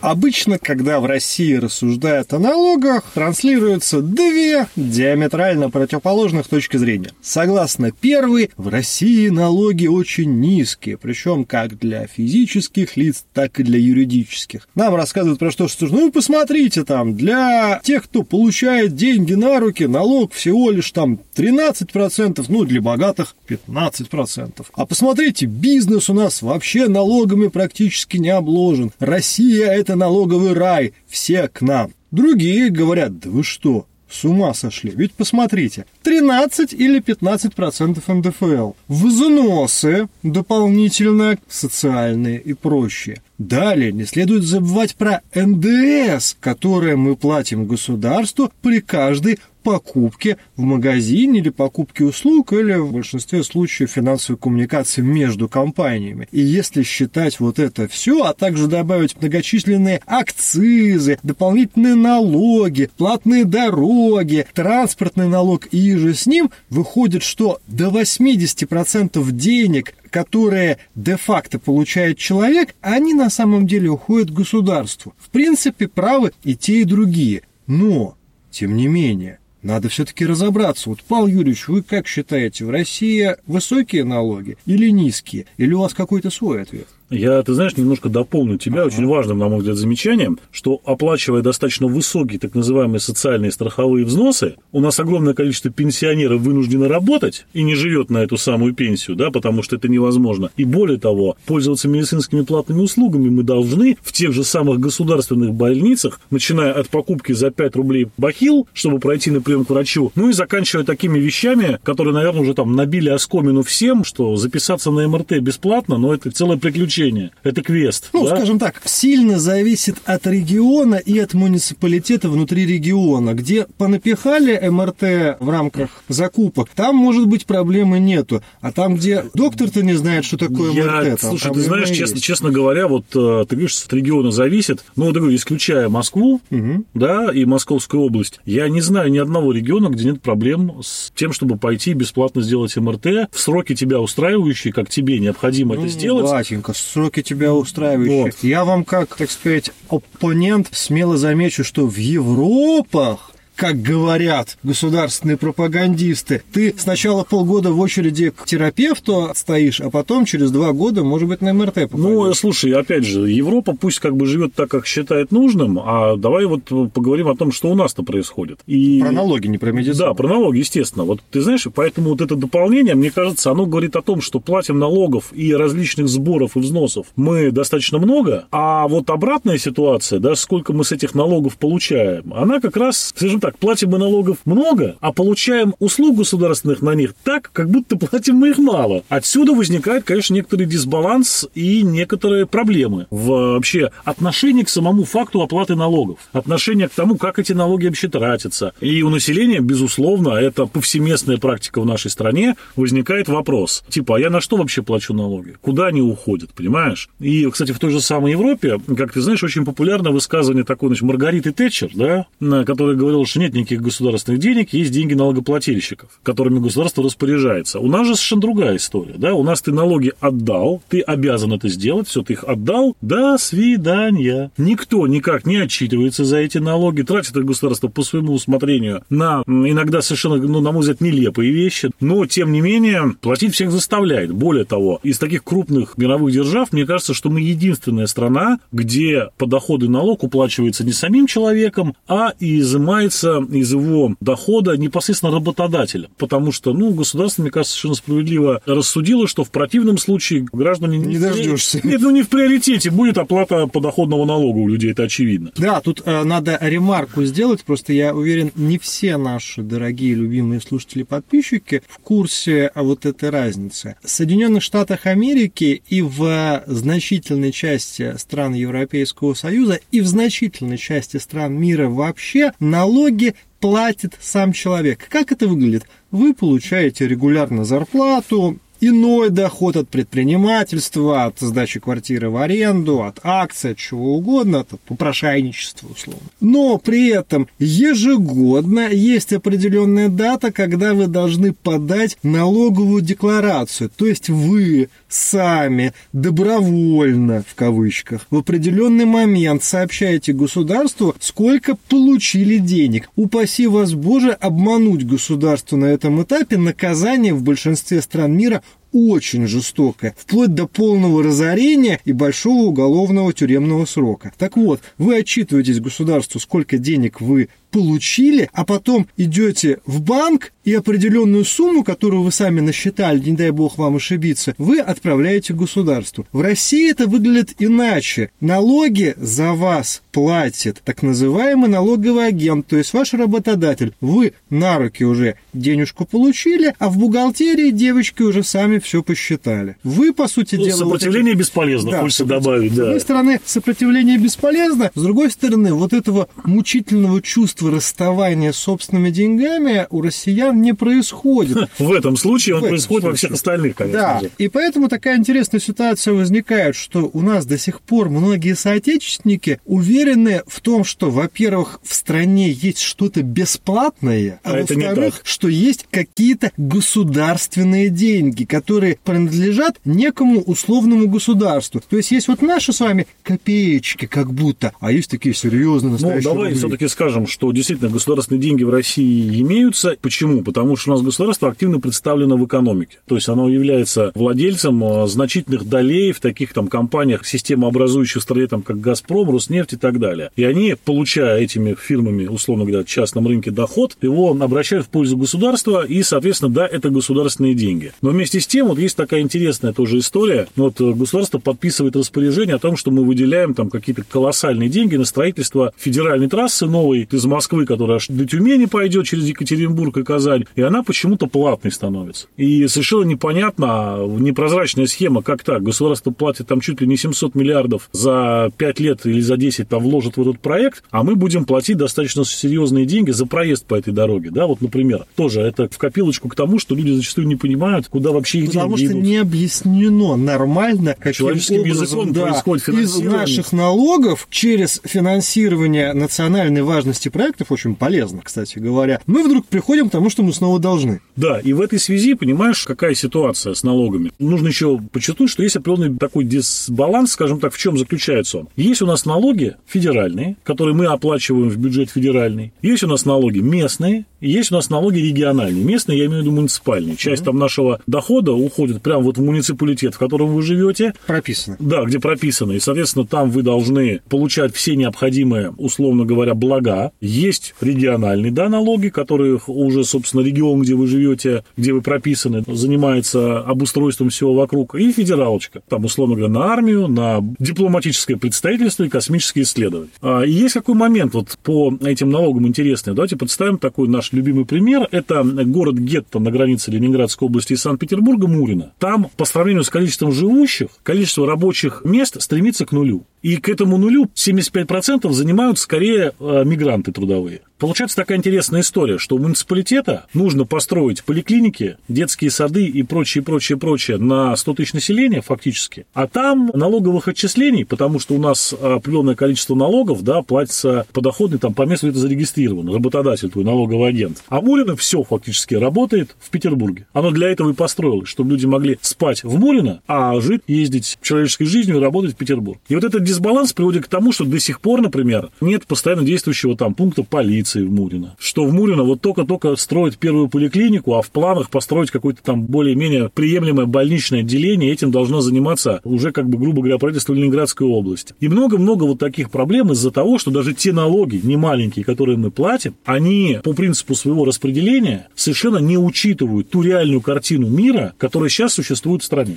Обычно, когда в России рассуждают о налогах, транслируются две диаметрально противоположных точки зрения. Согласно первой, в России налоги очень низкие, причем как для физических лиц, так и для юридических. Нам рассказывают про что, что ну посмотрите там, для тех, кто получает деньги на руки, налог всего лишь там 13%, ну для богатых 15%. А посмотрите, бизнес у нас вообще налогами практически не обложен. Россия это налоговый рай, все к нам. Другие говорят, да вы что, с ума сошли. Ведь посмотрите, 13 или 15 процентов НДФЛ. Взносы дополнительно социальные и прочие. Далее не следует забывать про НДС, которое мы платим государству при каждой покупки в магазине или покупки услуг, или в большинстве случаев финансовой коммуникации между компаниями. И если считать вот это все, а также добавить многочисленные акцизы, дополнительные налоги, платные дороги, транспортный налог и же с ним, выходит, что до 80% денег которые де-факто получает человек, они на самом деле уходят государству. В принципе, правы и те, и другие. Но, тем не менее, надо все-таки разобраться. Вот, Павел Юрьевич, вы как считаете, в России высокие налоги или низкие? Или у вас какой-то свой ответ? Я, ты знаешь, немножко дополню тебя очень важным, на мой взгляд, замечанием, что оплачивая достаточно высокие так называемые социальные страховые взносы, у нас огромное количество пенсионеров вынуждено работать и не живет на эту самую пенсию, да, потому что это невозможно. И более того, пользоваться медицинскими платными услугами мы должны в тех же самых государственных больницах, начиная от покупки за 5 рублей бахил, чтобы пройти на прием к врачу, ну и заканчивая такими вещами, которые, наверное, уже там набили оскомину всем, что записаться на МРТ бесплатно, но это целое приключение приключение. Это квест. Ну, да? скажем так, сильно зависит от региона и от муниципалитета внутри региона, где понапихали МРТ в рамках закупок, там, может быть, проблемы нету. А там, где доктор-то не знает, что такое Я, МРТ, там Слушай, ты знаешь, честно, честно говоря, вот э, ты говоришь, от региона зависит, ну, вот, говорю, исключая Москву, угу. да, и Московскую область, я не знаю ни одного региона, где нет проблем с тем, чтобы пойти бесплатно сделать МРТ в сроки тебя устраивающие, как тебе необходимо ну, это сделать. Батенька, сроки тебя устраивающие. Вот. Я вам как, так сказать, оппонент смело замечу, что в Европах как говорят государственные пропагандисты, ты сначала полгода в очереди к терапевту стоишь, а потом через два года, может быть, на МРТ попадешь. Ну, слушай, опять же, Европа пусть как бы живет так, как считает нужным, а давай вот поговорим о том, что у нас-то происходит. И... Про налоги, не про медицину. Да, про налоги, естественно. Вот ты знаешь, поэтому вот это дополнение, мне кажется, оно говорит о том, что платим налогов и различных сборов и взносов мы достаточно много, а вот обратная ситуация, да, сколько мы с этих налогов получаем, она как раз, скажем так, так, платим мы налогов много, а получаем услуг государственных на них так, как будто платим мы их мало. Отсюда возникает, конечно, некоторый дисбаланс и некоторые проблемы в вообще отношении к самому факту оплаты налогов, отношение к тому, как эти налоги вообще тратятся. И у населения, безусловно, это повсеместная практика в нашей стране, возникает вопрос, типа, а я на что вообще плачу налоги? Куда они уходят, понимаешь? И, кстати, в той же самой Европе, как ты знаешь, очень популярное высказывание такое, значит, Маргариты Тэтчер, да, которая говорила, что нет никаких государственных денег, есть деньги налогоплательщиков, которыми государство распоряжается. У нас же совершенно другая история. Да? У нас ты налоги отдал, ты обязан это сделать, все, ты их отдал, до свидания. Никто никак не отчитывается за эти налоги, тратит их государство по своему усмотрению на иногда совершенно, ну, на мой взгляд, нелепые вещи, но, тем не менее, платить всех заставляет. Более того, из таких крупных мировых держав, мне кажется, что мы единственная страна, где подоходы налог уплачивается не самим человеком, а и изымается из его дохода непосредственно работодателя. Потому что, ну, государство, мне кажется, совершенно справедливо рассудило, что в противном случае граждане... Не, не дождешься. Нет, ну не в приоритете будет оплата подоходного налога у людей, это очевидно. Да, тут э, надо ремарку сделать, просто я уверен, не все наши дорогие, любимые слушатели-подписчики в курсе вот этой разницы. В Соединенных Штатах Америки и в значительной части стран Европейского Союза и в значительной части стран мира вообще налоги налоги платит сам человек. Как это выглядит? Вы получаете регулярно зарплату, иной доход от предпринимательства, от сдачи квартиры в аренду, от акций, от чего угодно, от попрошайничества условно. Но при этом ежегодно есть определенная дата, когда вы должны подать налоговую декларацию. То есть вы сами добровольно, в кавычках, в определенный момент сообщаете государству, сколько получили денег. Упаси вас, Боже, обмануть государство на этом этапе. Наказание в большинстве стран мира очень жестокое, вплоть до полного разорения и большого уголовного тюремного срока. Так вот, вы отчитываетесь государству, сколько денег вы получили, а потом идете в банк и определенную сумму, которую вы сами насчитали, не дай бог вам ошибиться, вы отправляете государству. В России это выглядит иначе. Налоги за вас платит так называемый налоговый агент, то есть ваш работодатель. Вы на руки уже денежку получили, а в бухгалтерии девочки уже сами все посчитали. Вы, по сути ну, дела... Сопротивление вот бесполезно, да, хочется добавить. Да. С одной стороны, сопротивление бесполезно, с другой стороны, вот этого мучительного чувства расставания с собственными деньгами у россиян не происходит. В этом случае он происходит во всех остальных, конечно Да, и поэтому такая интересная ситуация возникает, что у нас до сих пор многие соотечественники уверены в том, что, во-первых, в стране есть что-то бесплатное, а, а во-вторых, что есть какие-то государственные деньги, которые принадлежат некому условному государству. То есть есть вот наши с вами копеечки как будто, а есть такие серьезные настоящие Ну, давай все-таки скажем, что действительно государственные деньги в России имеются. Почему? Потому что у нас государство активно представлено в экономике. То есть оно является владельцем э, значительных долей в таких там компаниях, системообразующих стране, там, как «Газпром», «Роснефть» и так далее. И они, получая этими фирмами, условно говоря, частном рынке доход, его обращают в пользу государства, и, соответственно, да, это государственные деньги. Но вместе с тем, вот есть такая интересная тоже история. Вот э, государство подписывает распоряжение о том, что мы выделяем там какие-то колоссальные деньги на строительство федеральной трассы новой из Москвы, которая аж до Тюмени пойдет через Екатеринбург и Казань, и она почему-то платной становится. И совершенно непонятно, непрозрачная схема, как так, государство платит там чуть ли не 700 миллиардов за 5 лет или за 10 там вложит в этот проект, а мы будем платить достаточно серьезные деньги за проезд по этой дороге, да, вот, например, тоже это в копилочку к тому, что люди зачастую не понимают, куда вообще их Потому деньги что идут. не объяснено нормально, каким Человеческим образом языком да, происходит из финансирование. наших налогов через финансирование национальной важности проектов, очень полезно, кстати говоря, мы вдруг приходим к тому, что мы снова должны. Да, и в этой связи, понимаешь, какая ситуация с налогами? Нужно еще подчеркнуть, что есть определенный такой дисбаланс, скажем так, в чем заключается он. Есть у нас налоги федеральные, которые мы оплачиваем в бюджет федеральный. Есть у нас налоги местные, есть у нас налоги региональные. Местные, я имею в виду муниципальные. Часть там нашего дохода уходит прямо вот в муниципалитет, в котором вы живете. Прописано. Да, где прописано. И, соответственно, там вы должны получать все необходимые, условно говоря, блага. Есть региональные, да, налоги, которые уже, собственно, регион, где вы живете, где вы прописаны, занимается обустройством всего вокруг. И федералочка. Там, условно говоря, на армию, на дипломатическое представительство и космические исследования. А, И есть какой момент вот по этим налогам интересный. Давайте представим такой наш любимый пример. Это город Гетто на границе Ленинградской области и Санкт-Петербурга, Мурино. Там, по сравнению с количеством живущих, количество рабочих мест стремится к нулю. И к этому нулю 75% занимают скорее э, мигранты трудовые. трудовые. Получается такая интересная история, что у муниципалитета нужно построить поликлиники, детские сады и прочее, прочее, прочее на 100 тысяч населения фактически. А там налоговых отчислений, потому что у нас определенное количество налогов, да, платится подоходный там по месту это зарегистрировано, работодатель твой, налоговый агент. А Мурино все фактически работает в Петербурге. Оно для этого и построилось, чтобы люди могли спать в Мурино, а жить, ездить человеческой жизнью и работать в Петербург. И вот этот дисбаланс приводит к тому, что до сих пор, например, нет постоянно действующего там пункта полиции в Мурино. Что в Мурино вот только-только строят первую поликлинику, а в планах построить какое-то там более-менее приемлемое больничное отделение, этим должно заниматься уже, как бы, грубо говоря, правительство Ленинградской области. И много-много вот таких проблем из-за того, что даже те налоги, не маленькие, которые мы платим, они по принципу своего распределения совершенно не учитывают ту реальную картину мира, которая сейчас существует в стране.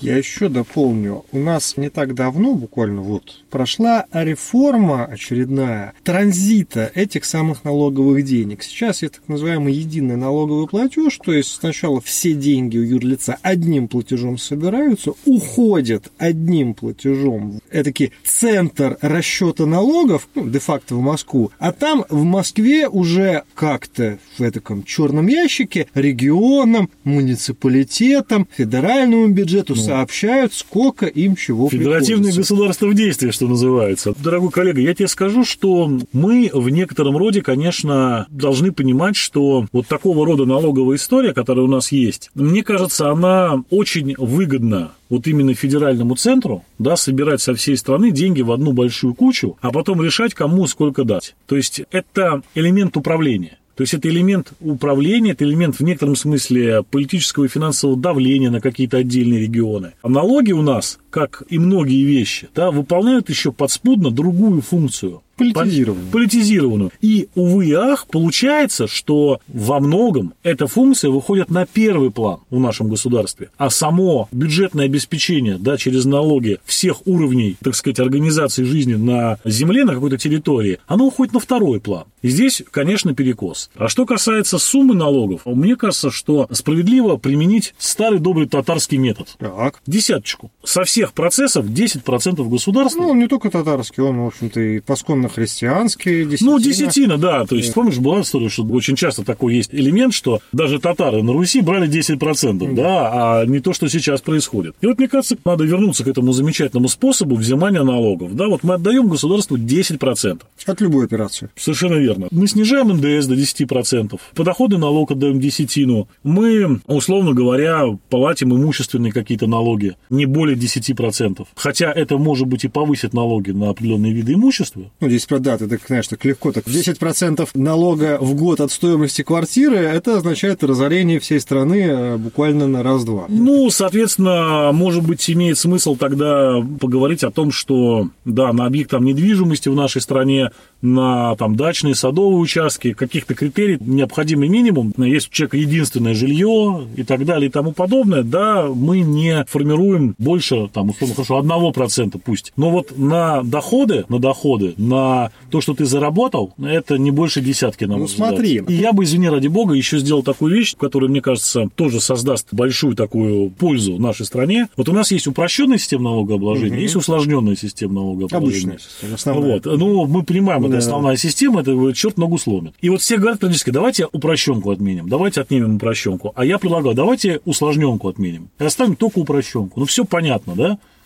Я еще дополню. У нас не так давно, буквально вот, прошла реформа очередная транзита этих самых налоговых денег. Сейчас есть так называемый единый налоговый платеж, то есть сначала все деньги у юрлица одним платежом собираются, уходят одним платежом. Это центр расчета налогов, ну, де-факто в Москву, а там в Москве уже как-то в этом черном ящике регионам, муниципалитетам, федеральному бюджету ну, сообщают, сколько им чего Федеративное государство в действии, что называется. Дорогой коллега, я тебе скажу, что мы в некотором роде, конечно, должны понимать, что вот такого рода налоговая история, которая у нас есть, мне кажется, она очень выгодна вот именно федеральному центру, да, собирать со всей страны деньги в одну большую кучу, а потом решать, кому сколько дать. То есть это элемент управления. То есть это элемент управления, это элемент в некотором смысле политического и финансового давления на какие-то отдельные регионы. А налоги у нас, как и многие вещи, да, выполняют еще подспудно другую функцию. Политизированную. Политизированную. И, увы и ах, получается, что во многом эта функция выходит на первый план в нашем государстве. А само бюджетное обеспечение да, через налоги всех уровней, так сказать, организации жизни на земле, на какой-то территории, оно уходит на второй план. И здесь, конечно, перекос. А что касается суммы налогов, мне кажется, что справедливо применить старый добрый татарский метод. Так. Десяточку. Со всех процессов 10% государства. Ну, он не только татарский, он, в общем-то, и поскон церковно-христианские десятина. Ну, десятина, да. То есть, помнишь, была история, что очень часто такой есть элемент, что даже татары на Руси брали 10%, да, да а не то, что сейчас происходит. И вот, мне кажется, надо вернуться к этому замечательному способу взимания налогов. Да, вот мы отдаем государству 10%. От любой операции. Совершенно верно. Мы снижаем НДС до 10%, подоходный налог отдаем десятину. Мы, условно говоря, платим имущественные какие-то налоги не более 10%. Хотя это, может быть, и повысит налоги на определенные виды имущества. Ну, здесь про даты, так, знаешь, так легко. Так 10% налога в год от стоимости квартиры, это означает разорение всей страны э, буквально на раз-два. Ну, соответственно, может быть, имеет смысл тогда поговорить о том, что, да, на объектах недвижимости в нашей стране, на там дачные, садовые участки, каких-то критерий, необходимый минимум, есть у человека единственное жилье и так далее и тому подобное, да, мы не формируем больше, там, условно хорошо, одного процента пусть. Но вот на доходы, на доходы, на то, что ты заработал, это не больше десятки, на Ну, смотри. И я бы, извини, ради бога, еще сделал такую вещь, которая, мне кажется, тоже создаст большую такую пользу нашей стране. Вот у нас есть упрощенная система налогообложения, угу. есть усложненная система налогообложения. Обычная основная. Вот. Ну, мы понимаем, да. это основная система, это черт ногу сломит. И вот все говорят практически, давайте упрощенку отменим, давайте отнимем упрощенку. А я предлагаю, давайте усложненку отменим. И оставим только упрощенку. Ну, все понятно, да?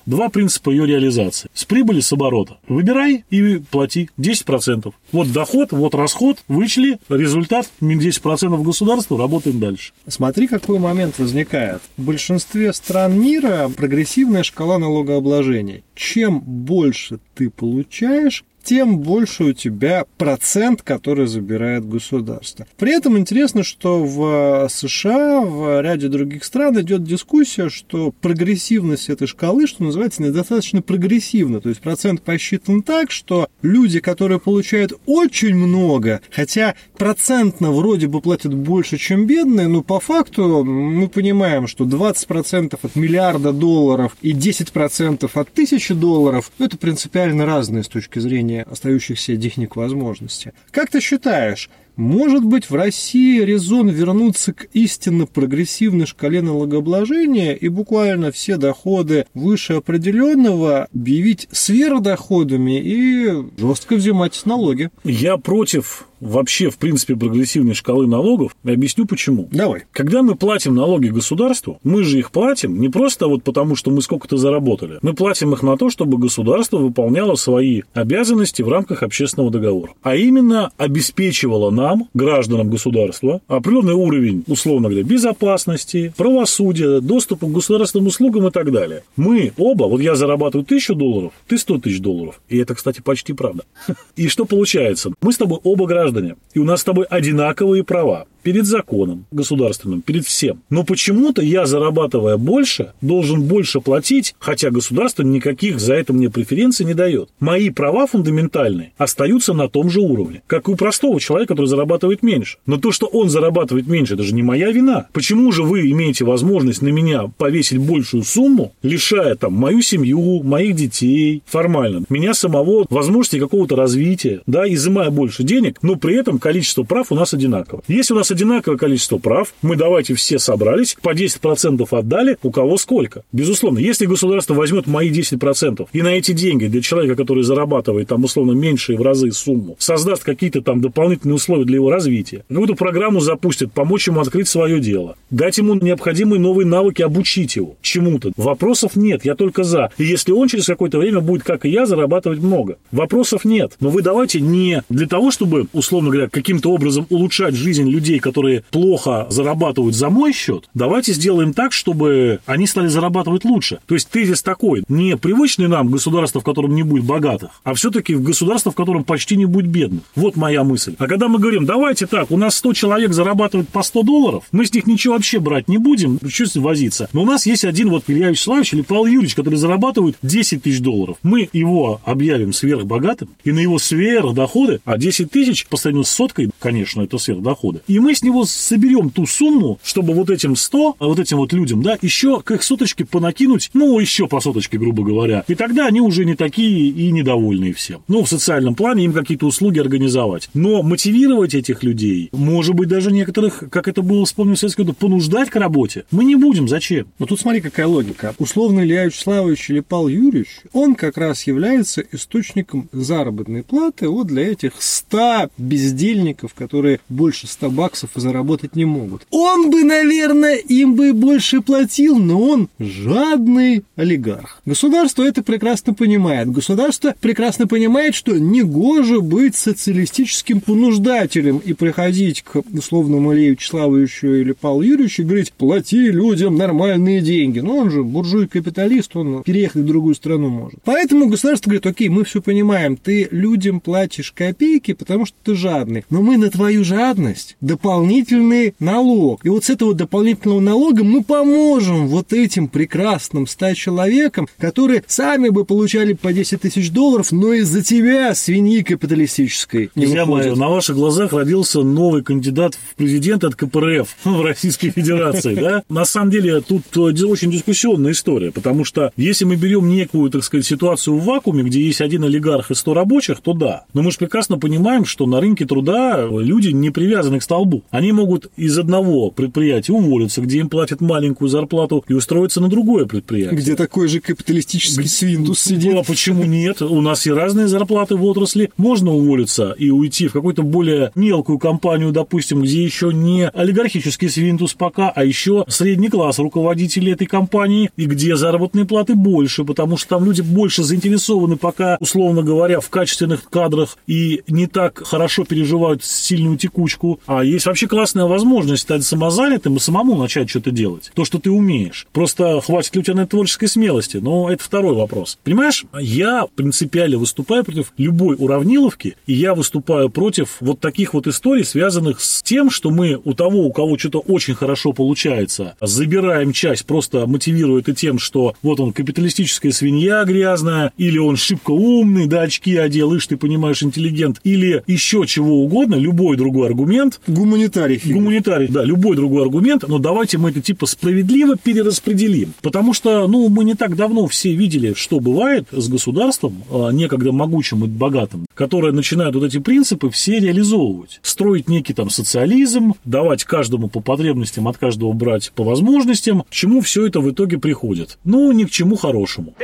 Два принципа ее реализации. С прибыли, с оборота. Выбирай и плати 10%. Вот доход, вот расход, вычли, результат 10% государства, работаем дальше. Смотри, какой момент возникает. В большинстве стран мира прогрессивная шкала налогообложения. Чем больше ты получаешь, тем больше у тебя процент, который забирает государство. При этом интересно, что в США, в ряде других стран идет дискуссия, что прогрессивность этой шкалы, что называется, недостаточно прогрессивна. То есть процент посчитан так, что люди, которые получают очень много, хотя процентно вроде бы платят больше, чем бедные, но по факту мы понимаем, что 20% от миллиарда долларов и 10% от тысячи долларов – это принципиально разные с точки зрения остающихся денег возможности. Как ты считаешь, может быть, в России резон вернуться к истинно прогрессивной шкале налогообложения и буквально все доходы выше определенного объявить сверхдоходами и жестко взимать налоги? Я против вообще, в принципе, прогрессивной шкалы налогов. И объясню почему. Давай. Когда мы платим налоги государству, мы же их платим не просто вот потому, что мы сколько-то заработали. Мы платим их на то, чтобы государство выполняло свои обязанности в рамках общественного договора. А именно обеспечивало нам, гражданам государства, определенный уровень, условно говоря, безопасности, правосудия, доступа к государственным услугам и так далее. Мы оба, вот я зарабатываю тысячу долларов, ты сто тысяч долларов. И это, кстати, почти правда. И что получается? Мы с тобой оба граждане и у нас с тобой одинаковые права. Перед законом государственным, перед всем. Но почему-то я, зарабатывая больше, должен больше платить, хотя государство никаких за это мне преференций не дает. Мои права фундаментальные остаются на том же уровне, как и у простого человека, который зарабатывает меньше. Но то, что он зарабатывает меньше, это же не моя вина. Почему же вы имеете возможность на меня повесить большую сумму, лишая там мою семью, моих детей, формально, меня самого, возможности какого-то развития, да, изымая больше денег, но при этом количество прав у нас одинаково. Если у нас одинаковое количество прав, мы давайте все собрались, по 10% отдали, у кого сколько. Безусловно, если государство возьмет мои 10% и на эти деньги для человека, который зарабатывает там условно меньшие в разы сумму, создаст какие-то там дополнительные условия для его развития, какую-то программу запустит, помочь ему открыть свое дело, дать ему необходимые новые навыки, обучить его чему-то. Вопросов нет, я только за. И если он через какое-то время будет, как и я, зарабатывать много. Вопросов нет. Но вы давайте не для того, чтобы, условно говоря, каким-то образом улучшать жизнь людей, которые плохо зарабатывают за мой счет, давайте сделаем так, чтобы они стали зарабатывать лучше. То есть тезис такой, не привычный нам государство, в котором не будет богатых, а все-таки в государство, в котором почти не будет бедных. Вот моя мысль. А когда мы говорим, давайте так, у нас 100 человек зарабатывают по 100 долларов, мы с них ничего вообще брать не будем, чуть возиться. Но у нас есть один вот Илья Вячеславович или Павел Юрьевич, который зарабатывает 10 тысяч долларов. Мы его объявим сверхбогатым, и на его сверхдоходы, а 10 тысяч по сравнению с соткой, конечно, это сверхдоходы. И мы с него соберем ту сумму, чтобы вот этим 100, а вот этим вот людям, да, еще к их соточке понакинуть, ну, еще по соточке, грубо говоря. И тогда они уже не такие и недовольные всем. Ну, в социальном плане им какие-то услуги организовать. Но мотивировать этих людей, может быть, даже некоторых, как это было, вспомнил Советский год, понуждать к работе, мы не будем. Зачем? Но тут смотри, какая логика. Условно Илья Вячеславович или Павел Юрьевич, он как раз является источником заработной платы вот для этих 100 бездельников, которые больше 100 баксов заработать не могут. Он бы, наверное, им бы больше платил, но он жадный олигарх. Государство это прекрасно понимает. Государство прекрасно понимает, что негоже быть социалистическим понуждателем и приходить к условному Илье Вячеславовичу или Павлу Юрьевичу и говорить, плати людям нормальные деньги. Но он же буржуй-капиталист, он переехать в другую страну может. Поэтому государство говорит, окей, мы все понимаем, ты людям платишь копейки, потому что ты жадный. Но мы на твою жадность дополнительный налог. И вот с этого дополнительного налога мы поможем вот этим прекрасным 100 человекам, которые сами бы получали по 10 тысяч долларов, но из-за тебя, свиньи капиталистической, не Я выходит. на ваших глазах родился новый кандидат в президент от КПРФ в Российской Федерации, да? На самом деле тут э, очень дискуссионная история, потому что если мы берем некую, так сказать, ситуацию в вакууме, где есть один олигарх и 100 рабочих, то да. Но мы же прекрасно понимаем, что на рынке труда люди не привязаны к столбу. Они могут из одного предприятия уволиться, где им платят маленькую зарплату, и устроиться на другое предприятие. Где такой же капиталистический где... свинтус сидит. Ну, а почему нет? У нас и разные зарплаты в отрасли. Можно уволиться и уйти в какую-то более мелкую компанию, допустим, где еще не олигархический свинтус пока, а еще средний класс руководителей этой компании, и где заработные платы больше, потому что там люди больше заинтересованы пока, условно говоря, в качественных кадрах и не так хорошо переживают сильную текучку. А есть вообще классная возможность стать самозанятым и самому начать что-то делать. То, что ты умеешь. Просто хватит ли у тебя на это творческой смелости? Но это второй вопрос. Понимаешь, я принципиально выступаю против любой уравниловки, и я выступаю против вот таких вот историй, связанных с тем, что мы у того, у кого что-то очень хорошо получается, забираем часть, просто мотивируя это тем, что вот он капиталистическая свинья грязная, или он шибко умный, да, очки одел, ишь, ты понимаешь, интеллигент, или еще чего угодно, любой другой аргумент. Гуманитарий. Гуманитарий, да, любой другой аргумент, но давайте мы это типа справедливо перераспределим. Потому что, ну, мы не так давно все видели, что бывает с государством, а, некогда могучим и богатым, которое начинает вот эти принципы все реализовывать. Строить некий там социализм, давать каждому по потребностям, от каждого брать по возможностям, к чему все это в итоге приходит. Ну, ни к чему хорошему.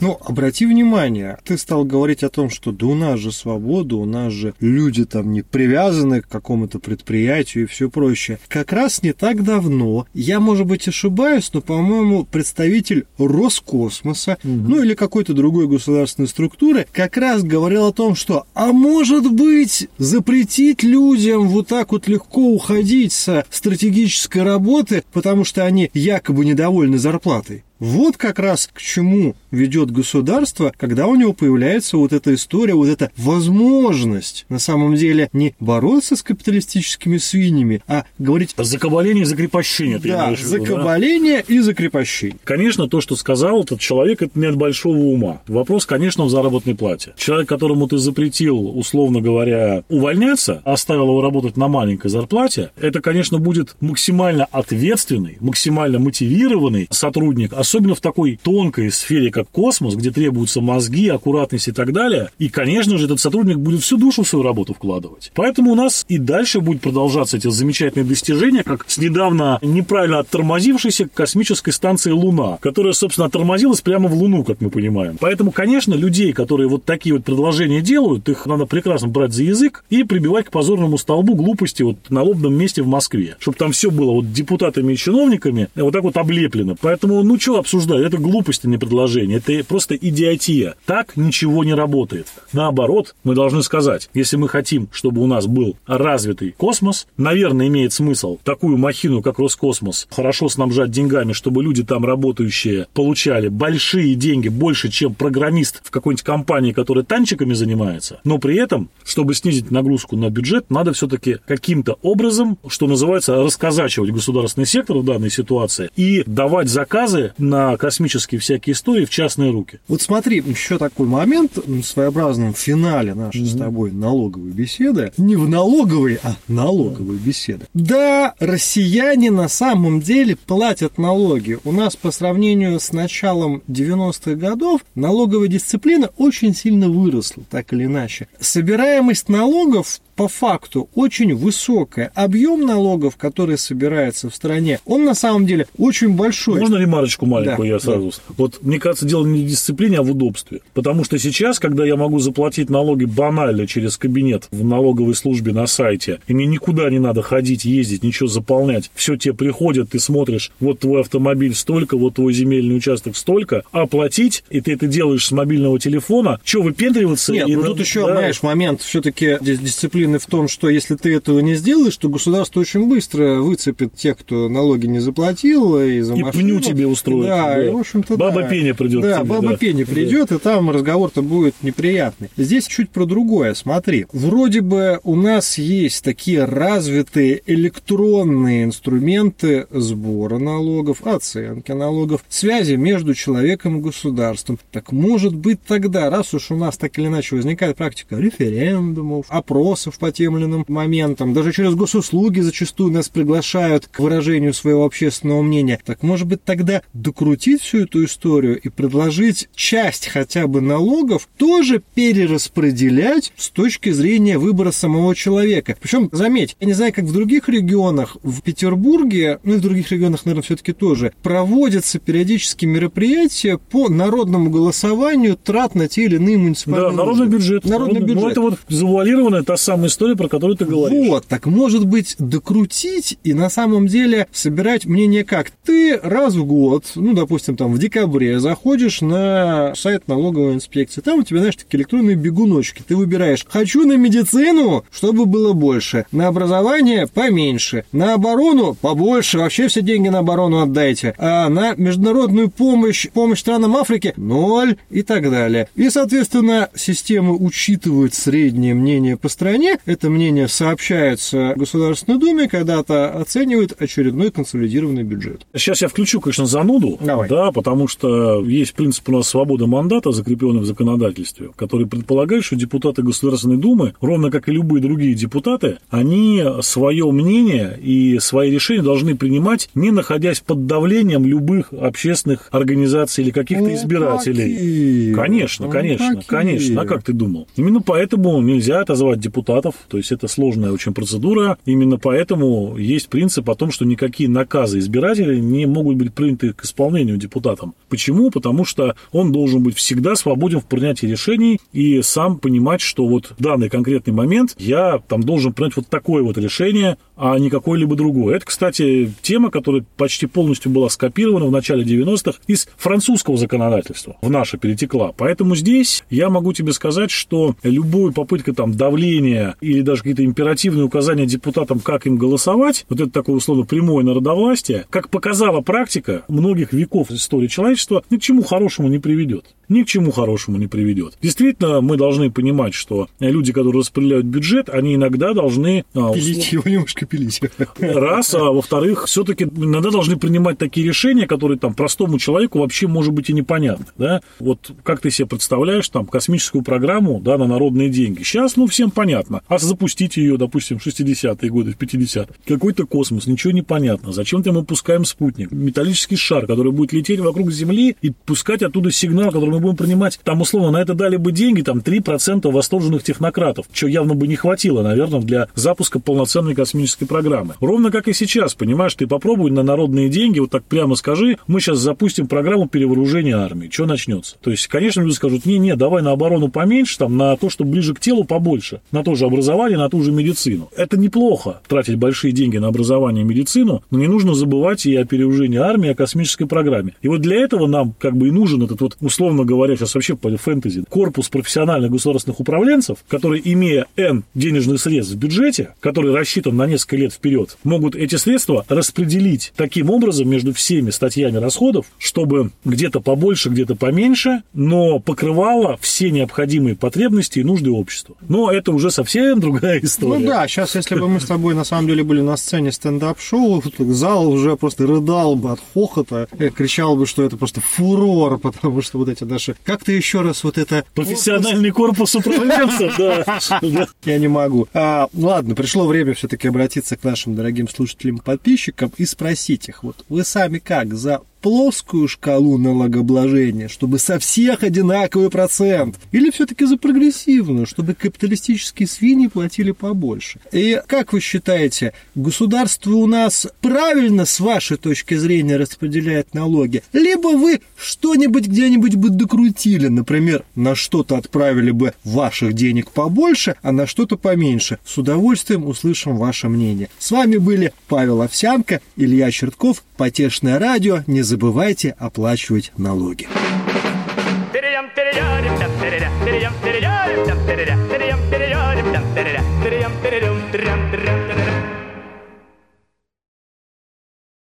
Ну, обрати внимание, ты стал говорить о том, что да у нас же свобода, у нас же люди там не привязаны к какому-то предприятию и все прочее. Как раз не так давно, я, может быть, ошибаюсь, но, по-моему, представитель Роскосмоса, угу. ну или какой-то другой государственной структуры, как раз говорил о том, что, а может быть, запретить людям вот так вот легко уходить со стратегической работы, потому что они якобы недовольны зарплатой. Вот как раз к чему ведет государство, когда у него появляется вот эта история, вот эта возможность на самом деле не бороться с капиталистическими свиньями, а говорить... Закабаление и закрепощение. Ты Да, закабаление да? и закрепощение. Конечно, то, что сказал этот человек, это не от большого ума. Вопрос, конечно, в заработной плате. Человек, которому ты запретил, условно говоря, увольняться, оставил его работать на маленькой зарплате, это, конечно, будет максимально ответственный, максимально мотивированный сотрудник, особенно в такой тонкой сфере, как космос, где требуются мозги, аккуратность и так далее. И, конечно же, этот сотрудник будет всю душу в свою работу вкладывать. Поэтому у нас и дальше будет продолжаться эти замечательные достижения, как с недавно неправильно оттормозившейся космической станции Луна, которая, собственно, оттормозилась прямо в Луну, как мы понимаем. Поэтому, конечно, людей, которые вот такие вот предложения делают, их надо прекрасно брать за язык и прибивать к позорному столбу глупости вот на лобном месте в Москве, чтобы там все было вот депутатами и чиновниками вот так вот облеплено. Поэтому, ну что обсуждать, это глупости, не предложение, это просто идиотия. Так ничего не работает. Наоборот, мы должны сказать, если мы хотим, чтобы у нас был развитый космос, наверное, имеет смысл такую махину, как Роскосмос, хорошо снабжать деньгами, чтобы люди там работающие получали большие деньги, больше, чем программист в какой-нибудь компании, которая танчиками занимается. Но при этом, чтобы снизить нагрузку на бюджет, надо все-таки каким-то образом, что называется, расказачивать государственный сектор в данной ситуации и давать заказы на космические всякие истории в частные руки. Вот смотри, еще такой момент в своеобразном финале нашей mm-hmm. с тобой налоговой беседы. Не в налоговой, а налоговой mm-hmm. беседы. Да, россияне на самом деле платят налоги. У нас по сравнению с началом 90-х годов налоговая дисциплина очень сильно выросла, так или иначе. Собираемость налогов по факту очень высокая. Объем налогов, который собирается в стране, он на самом деле очень большой. Можно ремарочку маленькую да, я сразу? Да. Вот мне кажется, дело не в дисциплине, а в удобстве. Потому что сейчас, когда я могу заплатить налоги банально через кабинет в налоговой службе на сайте, и мне никуда не надо ходить, ездить, ничего заполнять, все тебе приходят, ты смотришь, вот твой автомобиль столько, вот твой земельный участок столько, оплатить, и ты это делаешь с мобильного телефона, что выпендриваться? Нет, и ну тут еще, да. знаешь, момент все-таки дисциплина уверены в том, что если ты этого не сделаешь, то государство очень быстро выцепит тех, кто налоги не заплатил, и за и пню тебе устроит. Да, да. И, в общем-то, Баба да. Пеня придет. Да, тебе, баба да. Пеня придет, да. и там разговор-то будет неприятный. Здесь чуть про другое. Смотри, вроде бы у нас есть такие развитые электронные инструменты сбора налогов, оценки налогов, связи между человеком и государством. Так может быть тогда, раз уж у нас так или иначе возникает практика референдумов, опросов по тем или иным моментам. Даже через госуслуги зачастую нас приглашают к выражению своего общественного мнения. Так может быть тогда докрутить всю эту историю и предложить часть хотя бы налогов тоже перераспределять с точки зрения выбора самого человека. Причем, заметь, я не знаю, как в других регионах, в Петербурге, ну и в других регионах, наверное, все-таки тоже, проводятся периодически мероприятия по народному голосованию трат на те или иные муниципальные Да, народный бюджет. Народный бюджет. Ну, это вот завуалированная та самая история, про которую ты говоришь. Вот, так может быть докрутить и на самом деле собирать мнение как? Ты раз в год, ну, допустим, там в декабре заходишь на сайт налоговой инспекции, там у тебя, знаешь, такие электронные бегуночки. Ты выбираешь, хочу на медицину, чтобы было больше, на образование поменьше, на оборону побольше, вообще все деньги на оборону отдайте, а на международную помощь, помощь странам Африки ноль и так далее. И, соответственно, система учитывает среднее мнение по стране, это мнение сообщается Государственной Думе, когда-то оценивает очередной консолидированный бюджет. Сейчас я включу, конечно, зануду, Давай. да, потому что есть принцип у нас свободы мандата, закрепленный в законодательстве, который предполагает, что депутаты Государственной Думы, ровно как и любые другие депутаты, они свое мнение и свои решения должны принимать, не находясь под давлением любых общественных организаций или каких-то ну, избирателей. Какие? Конечно, ну, конечно, какие? конечно. А как ты думал? Именно поэтому нельзя отозвать депутатов штатов, то есть это сложная очень процедура. Именно поэтому есть принцип о том, что никакие наказы избирателей не могут быть приняты к исполнению депутатом. Почему? Потому что он должен быть всегда свободен в принятии решений и сам понимать, что вот в данный конкретный момент я там должен принять вот такое вот решение, а не какое-либо другое. Это, кстати, тема, которая почти полностью была скопирована в начале 90-х из французского законодательства в наше перетекла. Поэтому здесь я могу тебе сказать, что любую попытка там давления или даже какие-то императивные указания депутатам, как им голосовать, вот это такое условно прямое народовластие, как показала практика многих веков истории человечества ни к чему хорошему не приведет ни к чему хорошему не приведет. Действительно, мы должны понимать, что люди, которые распределяют бюджет, они иногда должны... А, пилить его немножко пилить. Раз, а во-вторых, все-таки иногда должны принимать такие решения, которые там простому человеку вообще, может быть, и непонятны. Да? Вот как ты себе представляешь там космическую программу да, на народные деньги? Сейчас, ну, всем понятно. А запустить ее, допустим, в 60-е годы, в 50-е. Какой-то космос, ничего не понятно. Зачем-то мы пускаем спутник, металлический шар, который будет лететь вокруг Земли и пускать оттуда сигнал, который мы будем принимать, там, условно, на это дали бы деньги, там, 3% восторженных технократов, что явно бы не хватило, наверное, для запуска полноценной космической программы. Ровно как и сейчас, понимаешь, ты попробуй на народные деньги, вот так прямо скажи, мы сейчас запустим программу перевооружения армии, что начнется? То есть, конечно, люди скажут, не-не, давай на оборону поменьше, там, на то, что ближе к телу побольше, на то же образование, на ту же медицину. Это неплохо, тратить большие деньги на образование и медицину, но не нужно забывать и о перевооружении армии, о космической программе. И вот для этого нам как бы и нужен этот вот, условно говоря, сейчас вообще по фэнтези, корпус профессиональных государственных управленцев, которые, имея N денежных средств в бюджете, который рассчитан на несколько лет вперед, могут эти средства распределить таким образом между всеми статьями расходов, чтобы где-то побольше, где-то поменьше, но покрывало все необходимые потребности и нужды общества. Но это уже совсем другая история. Ну да, сейчас, если бы мы с тобой на самом деле были на сцене стендап-шоу, зал уже просто рыдал бы от хохота, кричал бы, что это просто фурор, потому что вот эти наши... Как ты еще раз вот это... Профессиональный корпус управленцев, да. Я не могу. А, ладно, пришло время все-таки обратиться к нашим дорогим слушателям подписчикам и спросить их, вот вы сами как, за плоскую шкалу налогообложения, чтобы со всех одинаковый процент? Или все-таки за прогрессивную, чтобы капиталистические свиньи платили побольше? И как вы считаете, государство у нас правильно с вашей точки зрения распределяет налоги? Либо вы что-нибудь где-нибудь бы докрутили, например, на что-то отправили бы ваших денег побольше, а на что-то поменьше. С удовольствием услышим ваше мнение. С вами были Павел Овсянко, Илья Чертков, Потешное радио. Не забывайте оплачивать налоги.